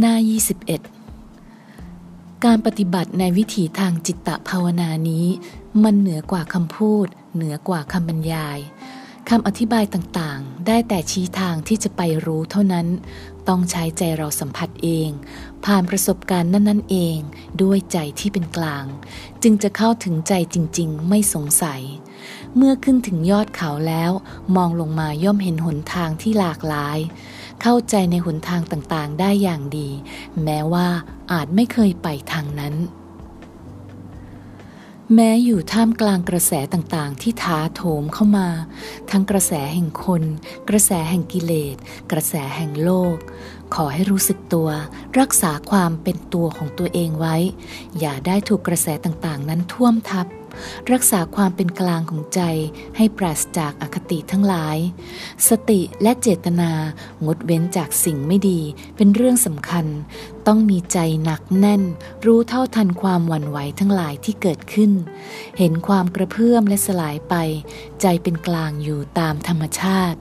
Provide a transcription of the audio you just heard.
หน้า 21 การปฏิบัติในวิถีทางจิตตภาวนานี้ มันเหนือกว่าคำพูด เหนือกว่าคำบรรยายคำอธิบายต่างๆ ได้แต่ชี้ทางที่จะไปรู้เท่านั้น ต้องใช้ใจเราสัมผัสเอง ผ่านประสบการณ์นั้นๆเอง ด้วยใจที่เป็นกลาง จึงจะเข้าถึงใจจริงๆ ไม่สงสัย เมื่อขึ้นถึงยอดเขาแล้ว มองลงมาย่อมเห็นหนทางที่หลากหลาย เข้าใจในหนทางต่างๆ ได้อย่างดี แม้ว่าอาจไม่เคยไปทางนั้น แม้อยู่ท่ามกลางกระแสต่างๆ ที่ท้าโถมเข้ามา ทั้งกระแสแห่งคน กระแสแห่งกิเลส กระแสแห่งโลก ขอให้รู้สึกตัว รักษาความเป็นตัวของตัวเองไว้ อย่าได้ถูกกระแสต่างๆ นั้นท่วมทับ รักษาความเป็นกลางของใจ ให้ปราศจากอคติทั้งหลาย สติและเจตนางดเว้นจากสิ่งไม่ดี เป็นเรื่องสำคัญ ต้องมีใจหนักแน่น รู้เท่าทันความหวั่นไหวทั้งหลายที่เกิดขึ้น เห็นความกระเพื่อมและสลายไป ใจเป็นกลางอยู่ตามธรรมชาติ